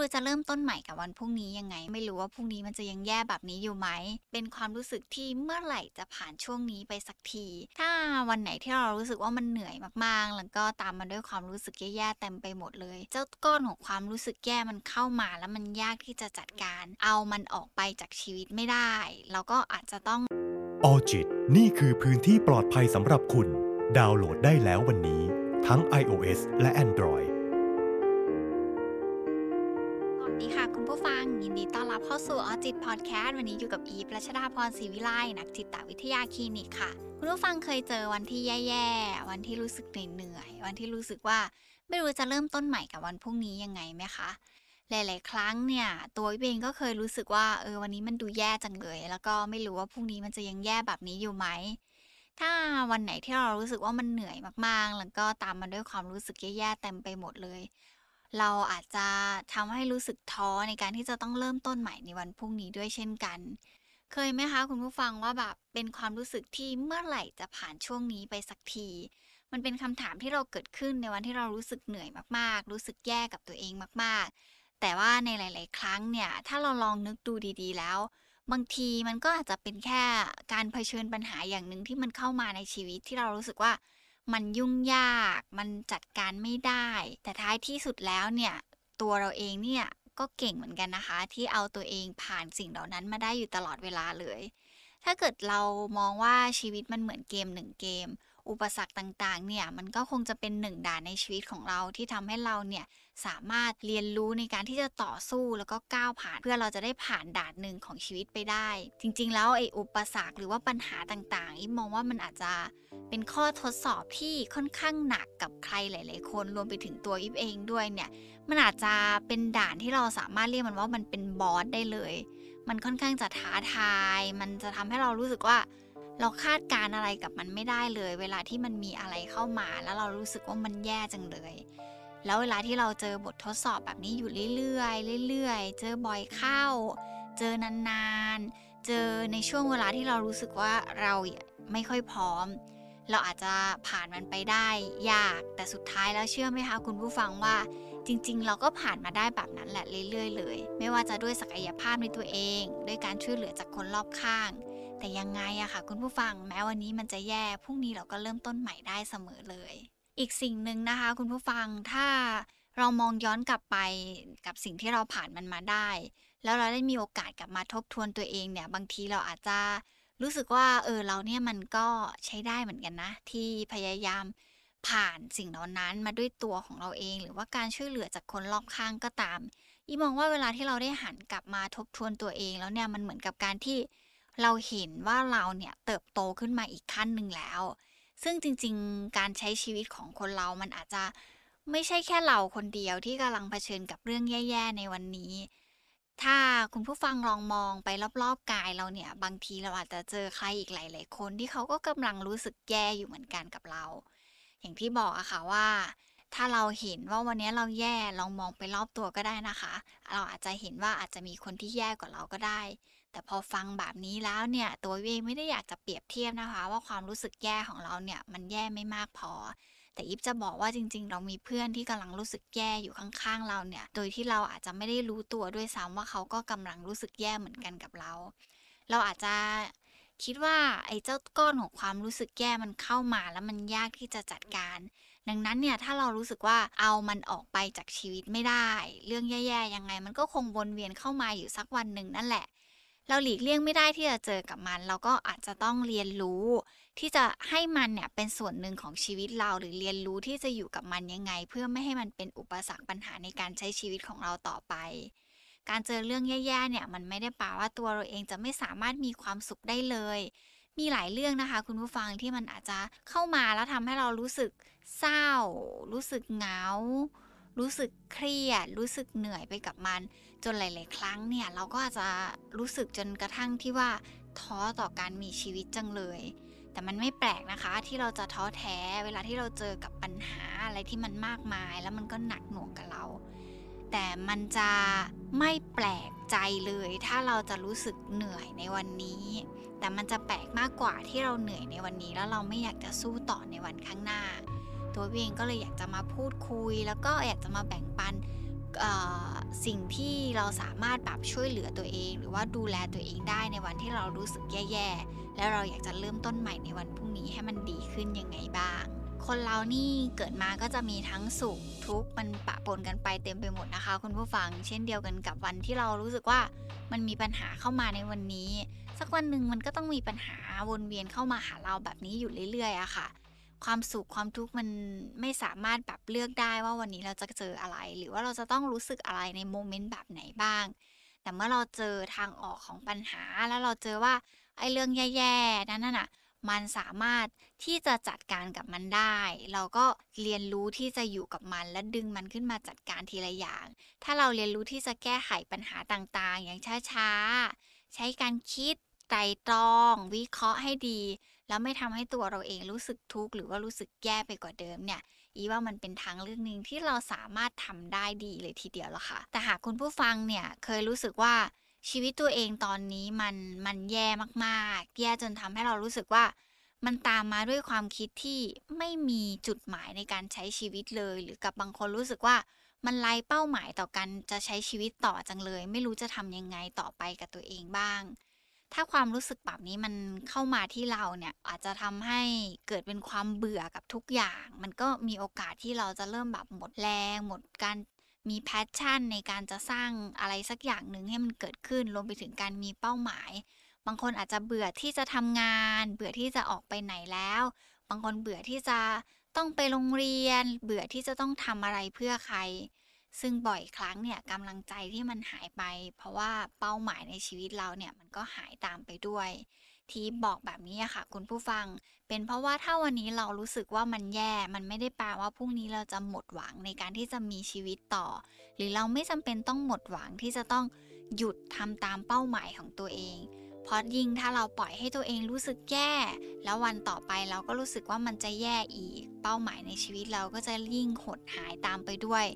รู้จะเริ่มต้นใหม่กับวันพรุ่งนี้ยังไง ไม่รู้ว่าพรุ่งนี้มันจะยังแย่แบบนี้อยู่ไหม เป็นความรู้สึกที่เมื่อไหร่จะผ่านช่วงนี้ไปสักที ถ้าวันไหนที่เรารู้สึกว่ามันเหนื่อยมากๆ แล้วก็ตามมาด้วยความรู้สึกแย่ๆเต็มไปหมดเลย เจ้าก้อนของความรู้สึกแย่มันเข้ามา แล้วมันยากที่จะจัดการ เอามันออกไปจากชีวิตไม่ได้เราก็อาจจะต้องออจิตนี่คือพื้นที่ปลอดภัยสำหรับคุณ ดาวน์โหลดได้แล้ววันนี้ ทั้ง iOS และ Android จิตพอดแคสต์วันนี้อยู่กับอีประชดาพรศรีวิไลนักจิตวิทยาคลินิกค่ะ คุณผู้ฟังเคยเจอวันที่แย่ๆ วันที่รู้สึกเหนื่อยๆ วันที่รู้สึกว่าไม่รู้จะเริ่มต้นใหม่กับวันพรุ่งนี้ยังไงไหมคะ หลายๆ ครั้งเนี่ย ตัวเองก็เคยรู้สึกว่าเออวันนี้มันดูแย่จังเลย แล้วก็ไม่รู้ว่าพรุ่งนี้มันจะยังแย่แบบนี้อยู่ไหมถ้าวันไหนที่เรารู้สึกว่ามันเหนื่อยมากๆ แล้วก็ตามมาด้วยความรู้สึกแย่ๆเต็มไปหมดเลย เราอาจจะทำให้รู้สึกท้อในการที่จะต้องเริ่มต้นใหม่ในวันพรุ่งนี้ด้วยเช่นกัน เคยไหมคะคุณผู้ฟังว่าแบบเป็นความรู้สึกที่เมื่อไหร่จะผ่านช่วงนี้ไปสักที มันเป็นคำถามที่เราเกิดขึ้นในวันที่เรารู้สึกเหนื่อยมากๆ รู้สึกแย่กับตัวเองมากๆ แต่ว่าในหลาย ๆ ครั้งเนี่ย ถ้าเราลองนึกดูดี ๆ แล้ว บางทีมันก็อาจจะเป็นแค่การเผชิญปัญหาอย่างหนึ่งที่มันเข้ามาในชีวิตที่เรารู้สึกว่า มันยุ่งยาก มันจัดการไม่ได้ แต่ท้ายที่สุดแล้วเนี่ย ตัวเราเองเนี่ยก็เก่งเหมือนกันนะคะ ที่เอาตัวเองผ่านสิ่งเหล่านั้นมาได้อยู่ตลอดเวลาเลย ถ้าเกิดเรามองว่าชีวิตมันเหมือนเกมหนึ่งเกม อุปสรรคต่างๆ เนี่ย มันก็คงจะเป็นหนึ่งด่านในชีวิตของเราที่ทำให้เราเนี่ย สามารถเรียนรู้ในการที่จะต่อสู้แล้วก็ก้าวผ่าน เพื่อเราจะได้ผ่านด่านหนึ่งของชีวิตไปได้ จริง ๆ แล้วไอ้อุปสรรคหรือว่าปัญหาต่างๆอีมองว่ามันอาจจะเป็นข้อทดสอบที่ค่อนข้างหนักกับใครหลาย ๆ คนรวมไปถึงตัวอิฟเองด้วยเนี่ยมันอาจจะเป็นด่านที่เราสามารถเรียกมันว่ามันเป็นบอสได้เลย มันค่อนข้างจะท้าทาย มันจะทำให้เรารู้สึกว่าเราคาดการอะไรกับมันไม่ได้เลย เวลาที่มันมีอะไรเข้ามา แล้วเรารู้สึกว่ามันแย่จังเลย แล้วเวลาที่เราเจอบททดสอบแบบนี้อยู่เรื่อยๆเรื่อยๆ เจอบ่อยเข้า เจอนานๆ เจอในช่วงเวลาที่เรารู้สึกว่าเราไม่ค่อยพร้อม เราอาจจะผ่านมันไปได้ยาก แต่สุดท้ายแล้วเชื่อไหมคะคุณผู้ฟังว่า จริงๆ เราก็ผ่านมาได้แบบนั้นแหละเรื่อยๆ เลย ไม่ว่าจะด้วยศักยภาพในตัวเอง ด้วยการช่วยเหลือจากคนรอบข้าง แต่ยังไงอะค่ะ คุณผู้ฟังแม้วันนี้มันจะแย่พรุ่งนี้เราก็เริ่มต้นใหม่ได้เสมอเลย อีกสิ่งหนึ่งนะคะ คุณผู้ฟังถ้าเรามองย้อนกลับไปกับสิ่งที่เราผ่านมันมาได้ แล้วเราได้มีโอกาสกลับมาทบทวนตัวเองเนี่ย บางทีเราอาจจะรู้สึกว่า เออเราเนี่ยมันก็ใช้ได้เหมือนกันนะ ที่พยายามผ่านสิ่งเหล่านั้นมาด้วยตัวของเราเอง หรือว่าการช่วยเหลือจากคนรอบข้างก็ตาม อีมองว่าเวลาที่เราได้หันกลับมาทบทวนตัวเอง แล้วเนี่ยมันเหมือนกับการที่เราเห็นว่าเราเนี่ยเติบโตขึ้นมาอีกขั้นหนึ่งแล้ว ซึ่งจริง ๆ การใช้ชีวิตของคนเรามันอาจจะไม่ใช่แค่เราคนเดียวที่กำลังเผชิญกับเรื่องแย่ ๆ ในวันนี้ ถ้าคุณผู้ฟังลองมองไปรอบๆกายเราเนี่ย บางทีเราอาจจะเจอใครอีกหลาย ๆ คนที่เขาก็กำลังรู้สึกแย่อยู่เหมือนกันกับเรา อย่างที่บอกอะค่ะว่า ถ้าเราเห็นว่าวันนี้เราแย่ลองมองไปรอบตัวก็ได้นะคะ เราอาจจะเห็นว่าอาจจะมีคนที่แย่กว่าเราก็ได้ แต่พอฟังแบบนี้แล้วเนี่ย ตัวเองไม่ได้อยากจะเปรียบเทียบนะคะ ว่าความรู้สึกแย่ของเราเนี่ย มันแย่ไม่มากพอ แต่อิฟจะบอกว่าจริง ๆ เรามีเพื่อนที่กำลังรู้สึกแย่อยู่ข้างๆเราเนี่ย โดยที่เราอาจจะไม่ได้รู้ตัวด้วยซ้ำว่าเขาก็กำลังรู้สึกแย่เหมือนกันกับเรา เราอาจจะคิดว่าไอ้เจ้าก้อนของความรู้สึกแย่มันเข้ามาแล้วมันยากที่จะจัดการ ดังนั้นเนี่ยถ้าเรารู้สึกว่าเอามันออกไปจากชีวิตไม่ได้ เรื่องแย่ๆยังไง มันก็คงวนเวียนเข้ามาอยู่สักวันหนึ่งนั่นแหละ เราหลีกเลี่ยงไม่ได้ที่จะเจอกับมัน เราก็อาจจะต้องเรียนรู้ ที่จะให้มันเนี่ยเป็นส่วนหนึ่งของชีวิตเราหรือเรียนรู้ที่จะอยู่กับมันยังไง เพื่อไม่ให้มันเป็นอุปสรรคปัญหาในการใช้ชีวิตของเราต่อไป การเจอเรื่องแย่ๆเนี่ยมันไม่ได้แปลว่าตัวเราเองจะไม่สามารถมีความสุขได้เลย มีหลายเรื่องนะคะ คุณผู้ฟังที่มันอาจจะเข้ามาแล้วทำให้เรารู้สึกเศร้า รู้สึกเหงา รู้สึกเครียด รู้สึกเหนื่อยไปกับมัน จนหลาย ๆ ครั้งเนี่ย เราก็อาจจะรู้สึกจนกระทั่งที่ว่าท้อต่อการมีชีวิตจังเลย แต่มันไม่แปลกนะคะ ที่เราจะท้อแท้ เวลาที่เราเจอกับปัญหาอะไรที่มันมากมาย แล้วมันก็หนักหน่วงกับเรา แต่มันจะไม่แปลกใจเลย ถ้าเราจะรู้สึกเหนื่อยในวันนี้ แต่มันจะแปลกมากกว่าที่เราเหนื่อยในวันนี้ แล้วเราไม่อยากจะสู้ต่อในวันข้างหน้า ตัวเองก็เลยอยากจะมาพูดคุย แล้วก็อยากจะมาแบ่งปันสิ่งที่เราสามารถแบบช่วยเหลือตัวเอง หรือว่าดูแลตัวเองได้ในวันที่เรารู้สึกแย่ๆ แล้วเราอยากจะเริ่มต้นใหม่ในวันพรุ่งนี้ให้มันดีขึ้นยังไงบ้าง คนเรานี่เกิดมาก็จะมีทั้งสุขทุกข์มันปะปนกันไปเต็มไปหมดนะคะ คุณผู้ฟัง เช่นเดียวกันกับวันที่เรารู้สึกว่ามันมีปัญหาเข้ามาในวันนี้ สักวันหนึ่งมันก็ต้องมีปัญหาวนเวียนเข้ามาหาเราแบบนี้อยู่เรื่อยๆอะค่ะ ความสุขความทุกข์มันไม่สามารถแบบเลือกได้ว่าวันนี้เราจะเจออะไร หรือว่าเราจะต้องรู้สึกอะไรในโมเมนต์แบบไหนบ้าง แต่เมื่อเราเจอทางออกของปัญหาแล้วเราเจอว่าไอ้เรื่องแย่ๆนั้นน่ะมันสามารถที่จะจัดการกับมันได้ เราก็เรียนรู้ที่จะอยู่กับมัน และดึงมันขึ้นมาจัดการทีละอย่าง ถ้าเราเรียนรู้ที่จะแก้ไขปัญหาต่างๆ อย่างช้าๆ ใช้การคิดไตรตรอง วิเคราะห์ให้ดี แล้วไม่ทำให้ตัวเราเองรู้สึกทุกข์หรือว่ารู้สึกแย่ไปกว่าเดิมเนี่ย อีว่ามันเป็นทางเลือกหนึ่งที่เราสามารถทำได้ดีเลยทีเดียวละค่ะ แต่หากคุณผู้ฟังเนี่ยเคยรู้สึกว่าชีวิตตัวเองตอนนี้มันมันแย่มากๆ แย่จนทำให้เรารู้สึกว่ามันตามมาด้วยความคิดที่ไม่มีจุดหมายในการใช้ชีวิตเลย หรือกับบางคนรู้สึกว่ามันไร้เป้าหมายต่อการจะใช้ชีวิตต่อจังเลย ไม่รู้จะทำยังไงต่อไปกับตัวเองบ้าง ถ้าความรู้สึกแบบนี้มันเข้ามาที่เราเนี่ยอาจจะทำให้เกิดเป็นความเบื่อกับทุกอย่าง มันก็มีโอกาสที่เราจะเริ่มแบบหมดแรง หมดการมี passion ในการจะสร้างอะไรสักอย่างหนึ่งให้มันเกิดขึ้นรวมไปถึงการมีเป้าหมาย บางคนอาจจะเบื่อที่จะทำงาน เบื่อที่จะออกไปไหนแล้ว บางคนเบื่อที่จะต้องไปโรงเรียน เบื่อที่จะต้องทำอะไรเพื่อใคร ซึ่งบ่อยครั้งเนี่ยกำลังใจที่มันหายไป เพราะว่าเป้าหมายในชีวิตเราเนี่ยมันก็หายตามไปด้วย ที่บอกแบบนี้ค่ะ คุณผู้ฟัง เป็นเพราะว่าถ้าวันนี้เรารู้สึกว่ามันแย่ มันไม่ได้แปลว่าพรุ่งนี้เราจะหมดหวังในการที่จะมีชีวิตต่อ หรือเราไม่จำเป็นต้องหมดหวังที่จะต้องหยุดทำตามเป้าหมายของตัวเองเพราะยิ่งถ้าเราปล่อยให้ตัวเองรู้สึกแย่ แล้ววันต่อไปเราก็รู้สึกว่ามันจะแย่อีก เป้าหมายในชีวิตเราก็จะยิ่งหดหายตามไปด้วย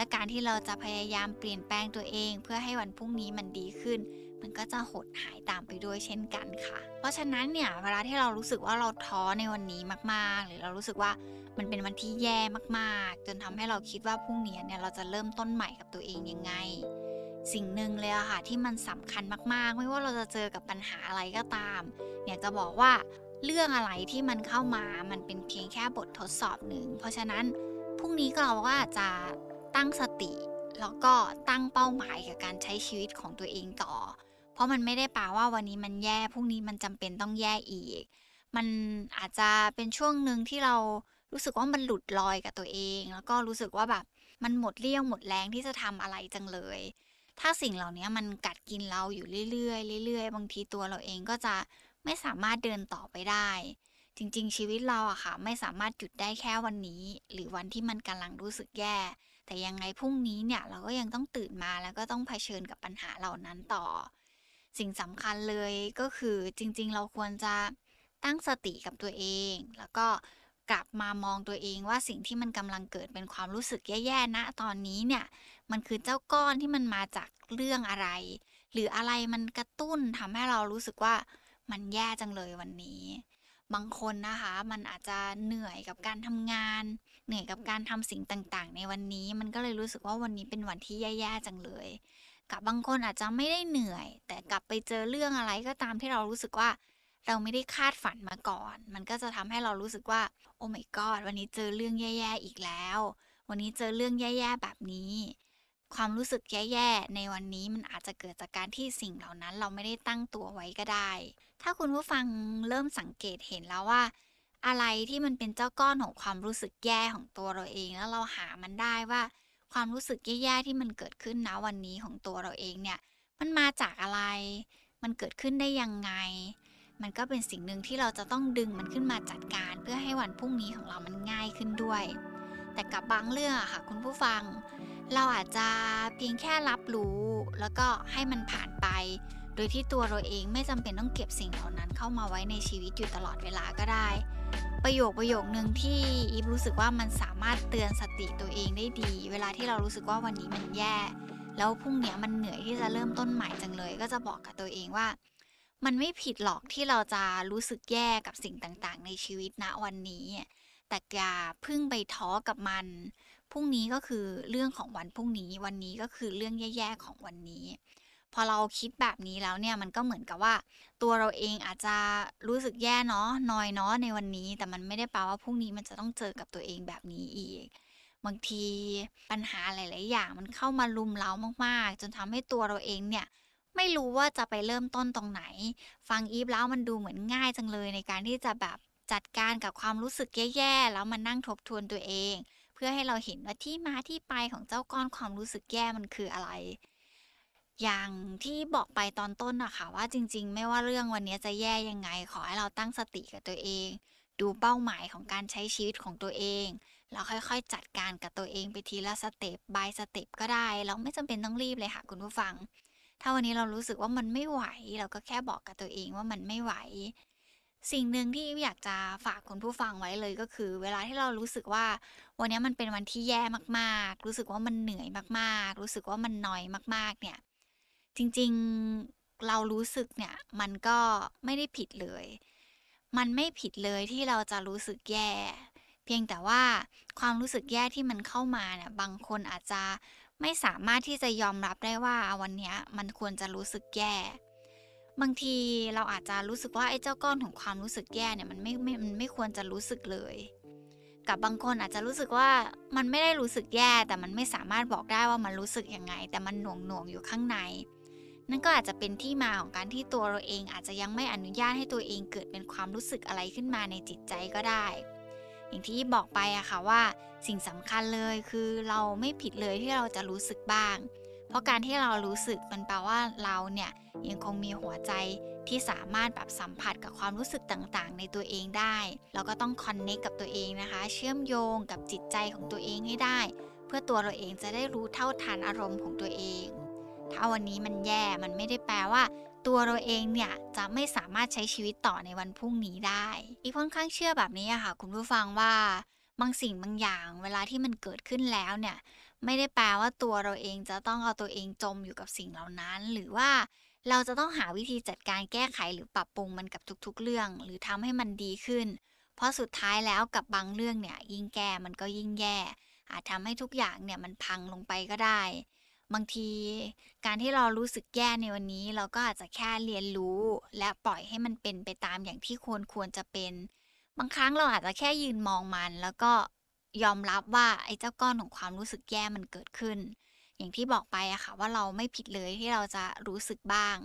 และการที่เราจะพยายามเปลี่ยนแปลงตัวเอง เพื่อให้วันพรุ่งนี้มันดีขึ้น มันก็จะหดหายตามไปด้วยเช่นกันค่ะ เพราะฉะนั้นเนี่ยเวลาที่เรารู้สึกว่าเราท้อในวันนี้มาก ๆ หรือเรารู้สึกว่ามันเป็นวันที่แย่มากๆ จนทำให้เราคิดว่าพรุ่งนี้เนี่ยเราจะเริ่มต้นใหม่กับตัวเองยังไง สิ่งหนึ่งเลยอะค่ะที่มันสำคัญมากๆ ไม่ว่าเราจะเจอกับปัญหาอะไรก็ตาม อยากจะบอกว่าเรื่องอะไรที่มันเข้ามา มันเป็นเพียงแค่บททดสอบหนึ่ง เพราะฉะนั้นพรุ่งนี้เราก็อาจจะ ตั้งสติ แล้วก็ตั้งเป้าหมายกับการใช้ชีวิตของตัวเองต่อ เพราะมันไม่ได้แปลว่าวันนี้มันแย่พรุ่งนี้มันจำเป็นต้องแย่อีก มันอาจจะเป็นช่วงหนึ่งที่เรารู้สึกว่ามันหลุดลอยกับตัวเอง แล้วก็รู้สึกว่าแบบมันหมดเรี่ยวหมดแรงที่จะทำอะไรจังเลย ถ้าสิ่งเหล่านี้มันกัดกินเราอยู่เรื่อยๆเรื่อยๆ บางทีตัวเราเองก็จะไม่สามารถเดินต่อไปได้ จริงๆ ชีวิตเราอะค่ะ ไม่สามารถหยุดได้แค่วันนี้ หรือวันที่มันกำลังรู้สึกแย่ แต่ยังไงพรุ่งนี้เนี่ยเราก็ยังต้องตื่นมาแล้วก็ต้องเผชิญกับปัญหาเหล่านั้นต่อ สิ่งสำคัญเลยก็คือจริงๆ เราควรจะตั้งสติกับตัวเอง แล้วก็กลับมามองตัวเองว่าสิ่งที่มันกำลังเกิดเป็นความรู้สึกแย่ๆนะตอนนี้เนี่ยมันคือเจ้าก้อนที่มันมาจากเรื่องอะไร หรืออะไรมันกระตุ้นทำให้เรารู้สึกว่ามันแย่จังเลยวันนี้ บางคนนะคะ มันอาจจะเหนื่อยกับการทำงาน เหนื่อยกับการทำสิ่งต่างๆ ในวันนี้ มันก็เลยรู้สึกว่าวันนี้เป็นวันที่แย่ๆจังเลย กับบางคนอาจจะไม่ได้เหนื่อย แต่กลับไปเจอเรื่องอะไรก็ตามที่เรารู้สึกว่า เราไม่ได้คาดฝันมาก่อน มันก็จะทำให้เรารู้สึกว่า โอ้ my god วันนี้เจอเรื่องแย่ๆอีกแล้ว วันนี้เจอเรื่องแย่ๆแบบนี้ ความรู้สึกแย่ๆ ในวันนี้มันอาจจะเกิดจากการที่สิ่งเหล่านั้นเราไม่ได้ตั้งตัวไว้ก็ได้ ถ้าคุณผู้ฟังเริ่มสังเกตเห็นแล้วว่า อะไรที่มันเป็นเจ้าก้อนของความรู้สึกแย่ของตัวเราเอง แล้วเราหามันได้ว่า ความรู้สึกแย่ๆที่มันเกิดขึ้นนะวันนี้ของตัวเราเองเนี่ย มันมาจากอะไร มันเกิดขึ้นได้ยังไง มันก็เป็นสิ่งหนึ่งที่เราจะต้องดึงมันขึ้นมาจัดการ เพื่อให้วันพรุ่งนี้ของเรามันง่ายขึ้นด้วย แต่กับบางเรื่องอะค่ะคุณผู้ฟัง เราอาจจะเพียงแค่รับรู้ แล้วก็ให้มันผ่านไป โดยที่ตัวเราเองไม่จำเป็นต้องเก็บสิ่งเหล่านั้นเข้ามาไว้ในชีวิตอยู่ตลอดเวลาก็ได้ ประโยคประโยคนึงที่อีฟรู้สึกว่ามันสามารถเตือนสติตัวเองได้ดี เวลาที่เรารู้สึกว่าวันนี้มันแย่ แล้วพรุ่งนี้มันเหนื่อยที่จะเริ่มต้นใหม่จังเลย ก็จะบอกกับตัวเองว่า มันไม่ผิดหรอกที่เราจะรู้สึกแย่กับสิ่งต่างๆ ในชีวิตณวันนี้ แต่อย่าพึ่งไปท้อกับมัน พรุ่งนี้ก็คือเรื่องของวันพรุ่งนี้ วันนี้ก็คือเรื่องแย่ๆของวันนี้ พอเราคิดแบบนี้แล้วเนี่ยมันก็เหมือนกับว่า ตัวเราเองอาจจะรู้สึกแย่เนาะนอยเนาะในวันนี้ แต่มันไม่ได้แปลว่าพรุ่งนี้มันจะต้องเจอกับตัวเองแบบนี้อีก บางทีปัญหาหลาย ๆ อย่างมันเข้ามาลุมเลามากๆ จนทำให้ตัวเราเองเนี่ยไม่รู้ว่าจะไปเริ่มต้นตรงไหน ฟังอีฟแล้วมันดูเหมือนง่ายจังเลยในการที่จะแบบจัดการกับความรู้สึกแย่ๆแล้วมานั่งทบทวนตัวเอง เพื่อให้เราเห็นว่าที่มาที่ไปของเจ้าก้อนความรู้สึกแย่มันคืออะไร อย่างที่บอกไปตอนต้นอะค่ะว่าจริง ๆ ไม่ว่าเรื่องวันนี้จะแย่ยังไง ขอให้เราตั้งสติกับตัวเอง ดูเป้าหมายของการใช้ชีวิตของตัวเองแล้วค่อยๆ จัดการกับตัวเองไปทีละ step by step ก็ได้เราไม่จำเป็นต้องรีบเลยค่ะคุณผู้ฟัง ถ้าวันนี้เรารู้สึกว่ามันไม่ไหว เราก็แค่บอกกับตัวเองว่ามันไม่ไหว สิ่งหนึ่งที่อยากจะฝากคุณผู้ฟังไว้เลยก็คือ เวลาที่เรารู้สึกว่า วันนี้มันเป็นวันที่แย่มากๆ รู้สึกว่ามันเหนื่อยมากๆ รู้สึกว่ามันนอยมากๆ เนี่ย จริงๆเรารู้สึกเนี่ย มันก็ไม่ได้ผิดเลย มันไม่ผิดเลยที่เราจะรู้สึกแย่ เพียงแต่ว่าความรู้สึกแย่ที่มันเข้ามาเนี่ยบางคนอาจจะไม่สามารถที่จะยอมรับได้ว่าวันนี้มันควรจะรู้สึกแย่ บางทีเราอาจจะรู้สึกว่าไอ้เจ้าก้อนของความรู้สึกแย่เนี่ยมันไม่ไม่มันไม่ควรจะรู้สึกเลย กับบางคนอาจจะรู้สึกว่ามันไม่ได้รู้สึกแย่แต่มันไม่สามารถบอกได้ว่ามันรู้สึกยังไง แต่มันหน่วงหน่วงอยู่ข้างใน นั่นก็อาจจะเป็นที่มาของการที่ตัวเราเองอาจจะยังไม่อนุญาตให้ตัวเองเกิดเป็นความรู้สึกอะไรขึ้นมาในจิตใจก็ได้ อย่างที่บอกไปอะค่ะว่า สิ่งสำคัญเลยคือเราไม่ผิดเลยที่เราจะรู้สึกบ้าง เพราะการที่เรารู้สึกมันแปลว่าเราเนี่ยยังคงมีหัวใจที่สามารถแบบสัมผัสกับความรู้สึกต่างๆ ในตัวเองได้เราก็ต้องคอนเนคกับตัวเองนะคะ เชื่อมโยงกับจิตใจของตัวเองให้ได้ เพื่อตัวเราเองจะได้รู้เท่าทันอารมณ์ของตัวเอง ถ้าวันนี้มันแย่มันไม่ได้แปลว่าตัวเราเองเนี่ยจะไม่สามารถใช้ชีวิตต่อในวันพรุ่งนี้ได้ อีกค่อนข้างเชื่อแบบนี้ค่ะ คุณผู้ฟังว่าบางสิ่งบางอย่างเวลาที่มันเกิดขึ้นแล้วเนี่ย ไม่ได้แปลว่าตัวเราเองจะต้องเอาตัวเองจมอยู่กับสิ่งเหล่านั้น หรือว่าเราจะต้องหาวิธีจัดการแก้ไขหรือปรับปรุงมันกับทุกๆ เรื่อง หรือทำให้มันดีขึ้น เพราะสุดท้ายแล้วกับบางเรื่องเนี่ยยิ่งแก้มันก็ยิ่งแย่ อาจทำให้ทุกอย่างเนี่ยมันพังลงไปก็ได้ บางทีการที่เรารู้สึกแย่ในวันนี้ เราก็อาจจะแค่เรียนรู้ และปล่อยให้มันเป็นไปตามอย่างที่ควรควรจะเป็น บางครั้งเราอาจจะแค่ยืนมองมัน แล้วก็ ยอมรับว่าไอ้เจ้าก้อนของความรู้สึกแย่มันเกิดขึ้น อย่างที่บอกไปอะค่ะว่าเราไม่ผิดเลยที่เราจะรู้สึกบ้าง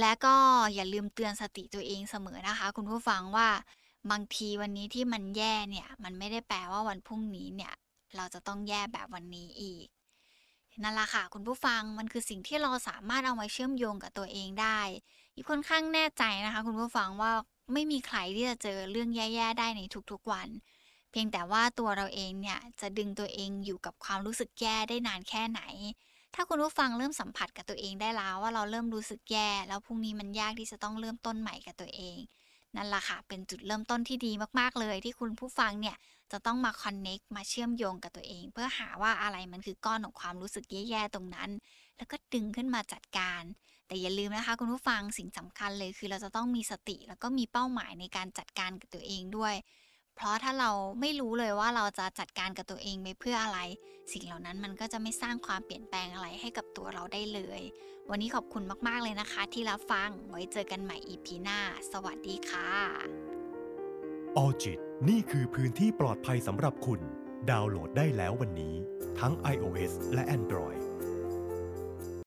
และก็อย่าลืมเตือนสติตัวเองเสมอนะคะ คุณผู้ฟังว่าบางทีวันนี้ที่มันแย่เนี่ย มันไม่ได้แปลว่าวันพรุ่งนี้เนี่ย เราจะต้องแย่แบบวันนี้อีกนั่นแหละค่ะ คุณผู้ฟังมันคือสิ่งที่เราสามารถเอามาเชื่อมโยงกับตัวเองได้อีกค่อนข้างแน่ใจนะคะ คุณผู้ฟังว่าไม่มีใครที่จะเจอเรื่องแย่ ๆ ได้ในทุกๆวัน เพียงแต่ว่าตัวเราเองเนี่ยจะดึงตัวเองอยู่กับความรู้สึกแย่ได้นานแค่ไหน ถ้าคุณผู้ฟังเริ่มสัมผัสกับตัวเองได้แล้วว่าเราเริ่มรู้สึกแย่ แล้วพรุ่งนี้มันยากที่จะต้องเริ่มต้นใหม่กับตัวเอง นั่นแหละค่ะเป็นจุดเริ่มต้นที่ดีมากๆเลย ที่คุณผู้ฟังเนี่ยจะต้องมาคอนเน็กมาเชื่อมโยงกับตัวเอง เพื่อหาว่าอะไรมันคือก้อนของความรู้สึกแย่ๆตรงนั้น แล้วก็ดึงขึ้นมาจัดการ แต่อย่าลืมนะคะคุณผู้ฟังสิ่งสำคัญเลยคือเราจะต้องมีสติแล้วก็มีเป้าหมายในการจัดการกับตัวเองด้วย เพราะถ้าเราไม่รู้เลยว่าเราจะจัดการกับตัวเองไปเพื่ออะไร สิ่งเหล่านั้นมันก็จะไม่สร้างความเปลี่ยนแปลงอะไรให้กับตัวเราได้เลย วันนี้ขอบคุณมากๆเลยนะคะ ที่รับฟังไว้เจอกันใหม่ EP หน้า สวัสดีค่ะออจิตนี่คือพื้นที่ปลอดภัยสำหรับคุณ ดาวน์โหลดได้แล้ววันนี้ ทั้ง iOS และ Android